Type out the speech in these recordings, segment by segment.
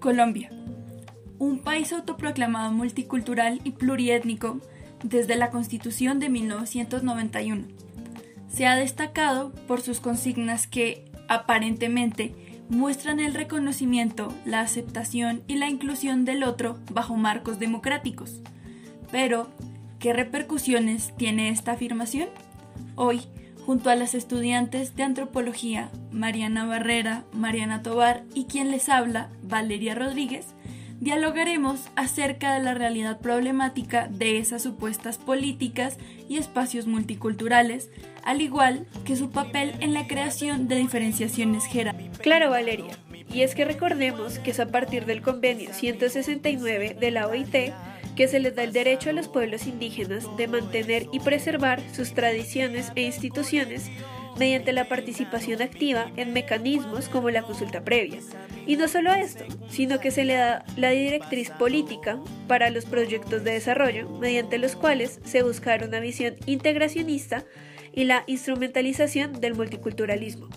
Colombia, un país autoproclamado multicultural y pluriétnico desde la Constitución de 1991. Se ha destacado por sus consignas que, aparentemente, muestran el reconocimiento, la aceptación y la inclusión del otro bajo marcos democráticos. Pero, ¿qué repercusiones tiene esta afirmación? Hoy, junto a las estudiantes de antropología Mariana Barrera, Mariana Tobar y quien les habla, Valeria Rodríguez, dialogaremos acerca de la realidad problemática de esas supuestas políticas y espacios multiculturales, al igual que su papel en la creación de diferenciaciones jerárquicas. Claro, Valeria. Y es que recordemos que es a partir del convenio 169 de la OIT que se les da el derecho a los pueblos indígenas de mantener y preservar sus tradiciones e instituciones mediante la participación activa en mecanismos como la consulta previa. Y no solo esto, sino que se le da la directriz política para los proyectos de desarrollo mediante los cuales se busca una visión integracionista y la instrumentalización del multiculturalismo.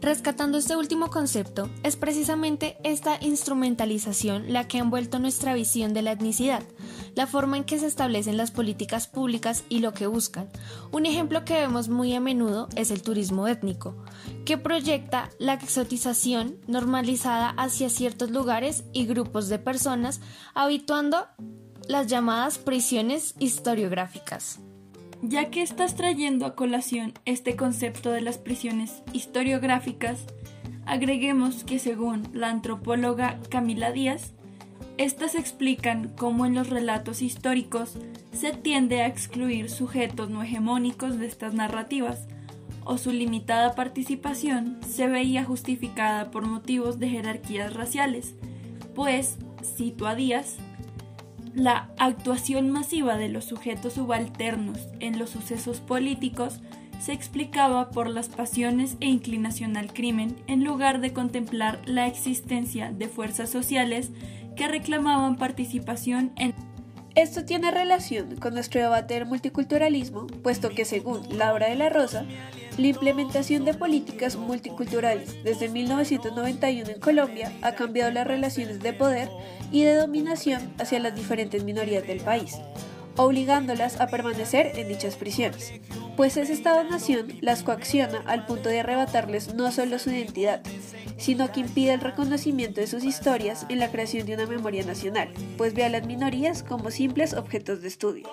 Rescatando este último concepto, es precisamente esta instrumentalización la que ha envuelto nuestra visión de la etnicidad, la forma en que se establecen las políticas públicas y lo que buscan. Un ejemplo que vemos muy a menudo es el turismo étnico, que proyecta la exotización normalizada hacia ciertos lugares y grupos de personas, habituando las llamadas prisiones historiográficas. Ya que estás trayendo a colación este concepto de las prisiones historiográficas, agreguemos que según la antropóloga Camila Díaz, estas explican cómo en los relatos históricos se tiende a excluir sujetos no hegemónicos de estas narrativas, o su limitada participación se veía justificada por motivos de jerarquías raciales, pues, cito a Díaz, la actuación masiva de los sujetos subalternos en los sucesos políticos se explicaba por las pasiones e inclinación al crimen en lugar de contemplar la existencia de fuerzas sociales que reclamaban participación en esto tiene relación con nuestro debate del multiculturalismo, puesto que según Laura de la Rosa, la implementación de políticas multiculturales desde 1991 en Colombia ha cambiado las relaciones de poder y de dominación hacia las diferentes minorías del país, obligándolas a permanecer en dichas prisiones, pues ese Estado-nación las coacciona al punto de arrebatarles no solo su identidad, sino que impide el reconocimiento de sus historias en la creación de una memoria nacional, pues ve a las minorías como simples objetos de estudio.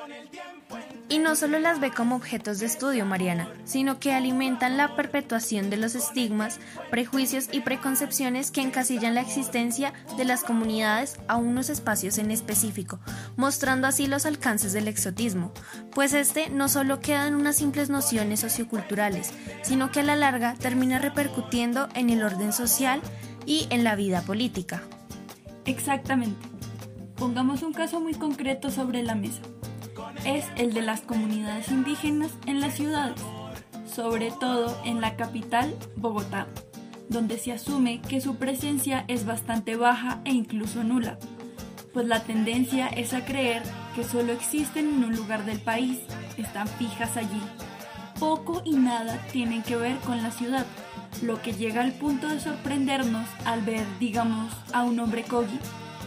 Y no solo las ve como objetos de estudio, Mariana, sino que alimentan la perpetuación de los estigmas, prejuicios y preconcepciones que encasillan la existencia de las comunidades a unos espacios en específico, mostrando así los alcances del exotismo, pues este no solo queda en unas simples nociones socioculturales, sino que a la larga termina repercutiendo en el orden social y en la vida política. Exactamente. Pongamos un caso muy concreto sobre la mesa es el de las comunidades indígenas en las ciudades, sobre todo en la capital, Bogotá, donde se asume que su presencia es bastante baja e incluso nula, pues la tendencia es a creer que solo existen en un lugar del país, están fijas allí. Poco y nada tienen que ver con la ciudad, lo que llega al punto de sorprendernos al ver, digamos, a un hombre kogi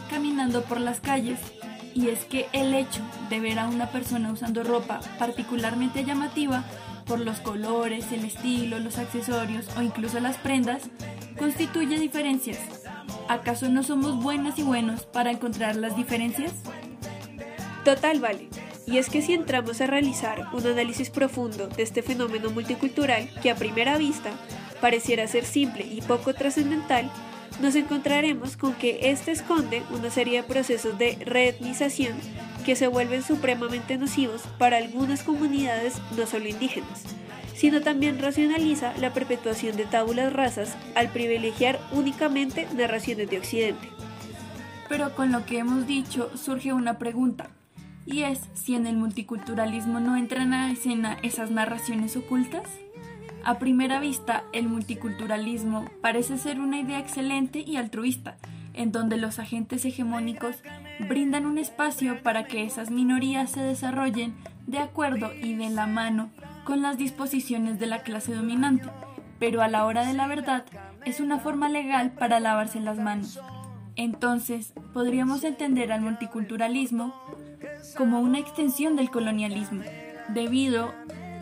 caminando por las calles y es que el hecho de ver a una persona usando ropa particularmente llamativa por los colores, el estilo, los accesorios o incluso las prendas, constituye diferencias. ¿Acaso no somos buenas y buenos para encontrar las diferencias? Total, vale. Y es que si entramos a realizar un análisis profundo de este fenómeno multicultural que a primera vista pareciera ser simple y poco trascendental, nos encontraremos con que este esconde una serie de procesos de reetnización que se vuelven supremamente nocivos para algunas comunidades no solo indígenas, sino también racionaliza la perpetuación de tábulas razas al privilegiar únicamente narraciones de Occidente. Pero con lo que hemos dicho surge una pregunta, y es si en el multiculturalismo no entran a escena esas narraciones ocultas. A primera vista, el multiculturalismo parece ser una idea excelente y altruista, en donde los agentes hegemónicos brindan un espacio para que esas minorías se desarrollen de acuerdo y de la mano con las disposiciones de la clase dominante, pero a la hora de la verdad es una forma legal para lavarse las manos. Entonces, podríamos entender al multiculturalismo como una extensión del colonialismo, debido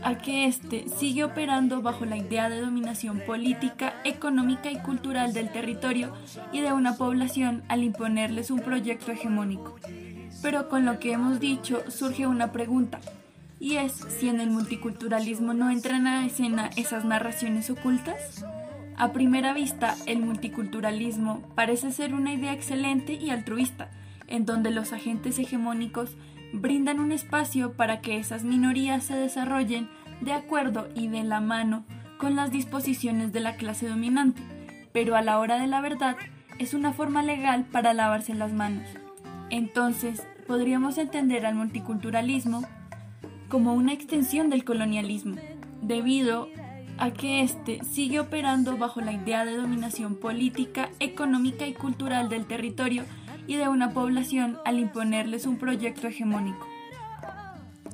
a que éste sigue operando bajo la idea de dominación política, económica y cultural del territorio y de una población al imponerles un proyecto hegemónico. Pero con lo que hemos dicho surge una pregunta, y es si en el multiculturalismo no entran a escena esas narraciones ocultas. A primera vista, el multiculturalismo parece ser una idea excelente y altruista, en donde los agentes hegemónicos brindan un espacio para que esas minorías se desarrollen de acuerdo y de la mano con las disposiciones de la clase dominante, pero a la hora de la verdad es una forma legal para lavarse las manos. Entonces, podríamos entender al multiculturalismo como una extensión del colonialismo, debido a que éste sigue operando bajo la idea de dominación política, económica y cultural del territorio y de una población al imponerles un proyecto hegemónico.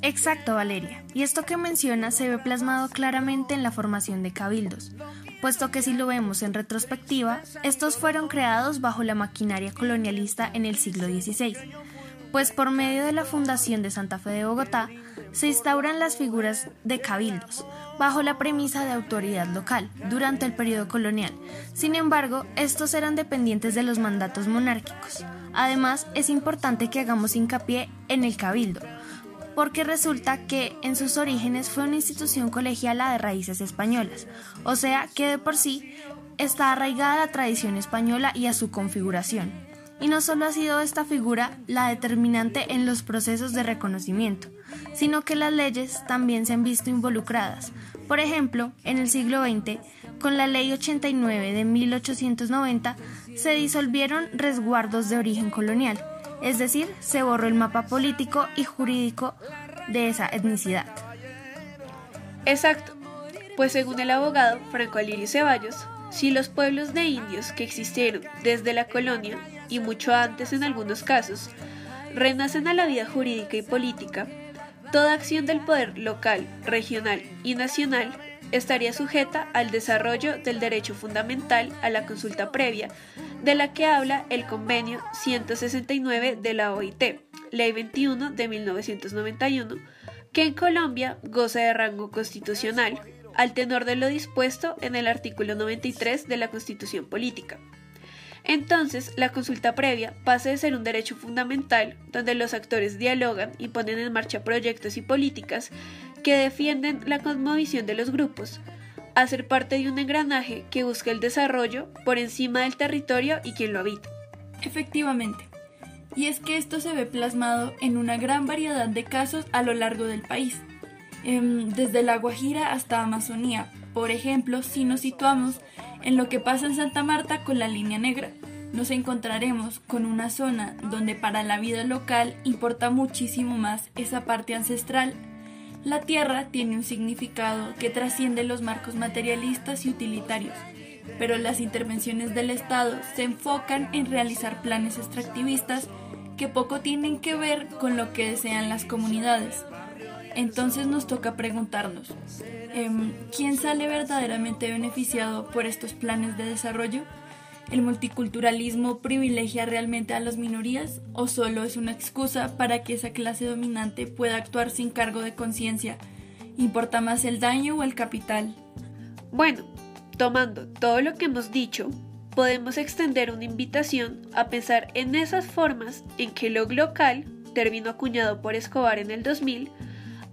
Exacto, Valeria. Y esto que menciona se ve plasmado claramente en la formación de cabildos, puesto que si lo vemos en retrospectiva, estos fueron creados bajo la maquinaria colonialista en el siglo XVI, pues por medio de la fundación de Santa Fe de Bogotá, se instauran las figuras de cabildos, bajo la premisa de autoridad local, durante el periodo colonial. Sin embargo, estos eran dependientes de los mandatos monárquicos. Además, es importante que hagamos hincapié en el cabildo, porque resulta que en sus orígenes fue una institución colegiala de raíces españolas, o sea que de por sí está arraigada a la tradición española y a su configuración. Y no solo ha sido esta figura la determinante en los procesos de reconocimiento, sino que las leyes también se han visto involucradas. Por ejemplo, en el siglo XX, con la Ley 89 de 1890, se disolvieron resguardos de origen colonial, es decir, se borró el mapa político y jurídico de esa etnicidad. Exacto, pues según el abogado Franco Alirio Ceballos, si los pueblos de indios que existieron desde la colonia y mucho antes en algunos casos, renacen a la vida jurídica y política, Toda acción del poder local, regional y nacional estaría sujeta al desarrollo del derecho fundamental a la consulta previa, de la que habla el convenio 169 de la OIT, Ley 21 de 1991, que en Colombia goza de rango constitucional, al tenor de lo dispuesto en el artículo 93 de la Constitución Política. Entonces, la consulta previa pasa de ser un derecho fundamental donde los actores dialogan y ponen en marcha proyectos y políticas que defienden la cosmovisión de los grupos, a ser parte de un engranaje que busca el desarrollo por encima del territorio y quien lo habita. Efectivamente. Y es que esto se ve plasmado en una gran variedad de casos a lo largo del país, desde la Guajira hasta Amazonía. Por ejemplo, si nos situamos en lo que pasa en Santa Marta con la línea negra, nos encontraremos con una zona donde para la vida local importa muchísimo más esa parte ancestral. La tierra tiene un significado que trasciende los marcos materialistas y utilitarios, pero las intervenciones del Estado se enfocan en realizar planes extractivistas que poco tienen que ver con lo que desean las comunidades. Entonces nos toca preguntarnos, em, ¿quién sale verdaderamente beneficiado por estos planes de desarrollo? ¿El multiculturalismo privilegia realmente a las minorías o solo es una excusa para que esa clase dominante pueda actuar sin cargo de conciencia? ¿Importa más el daño o el capital? Bueno, tomando todo lo que hemos dicho, podemos extender una invitación a pensar en esas formas en que lo local, término acuñado por Escobar en el 2000,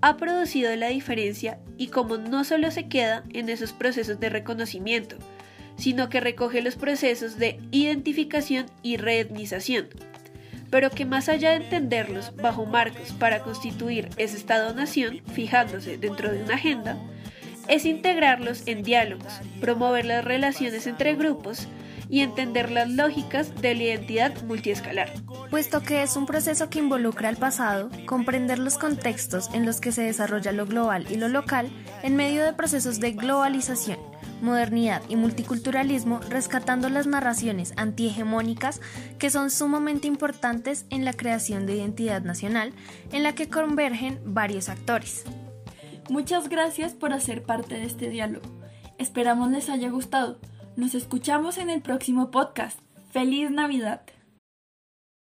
ha producido la diferencia y como no solo se queda en esos procesos de reconocimiento, sino que recoge los procesos de identificación y reetnización, pero que más allá de entenderlos bajo marcos para constituir ese Estado-nación, fijándose dentro de una agenda, es integrarlos en diálogos, promover las relaciones entre grupos y entender las lógicas de la identidad multiescalar. Puesto que es un proceso que involucra al pasado, comprender los contextos en los que se desarrolla lo global y lo local en medio de procesos de globalización modernidad y multiculturalismo, rescatando las narraciones antihegemónicas que son sumamente importantes en la creación de identidad nacional, en la que convergen varios actores. Muchas gracias por hacer parte de este diálogo. Esperamos les haya gustado. Nos escuchamos en el próximo podcast. ¡Feliz Navidad!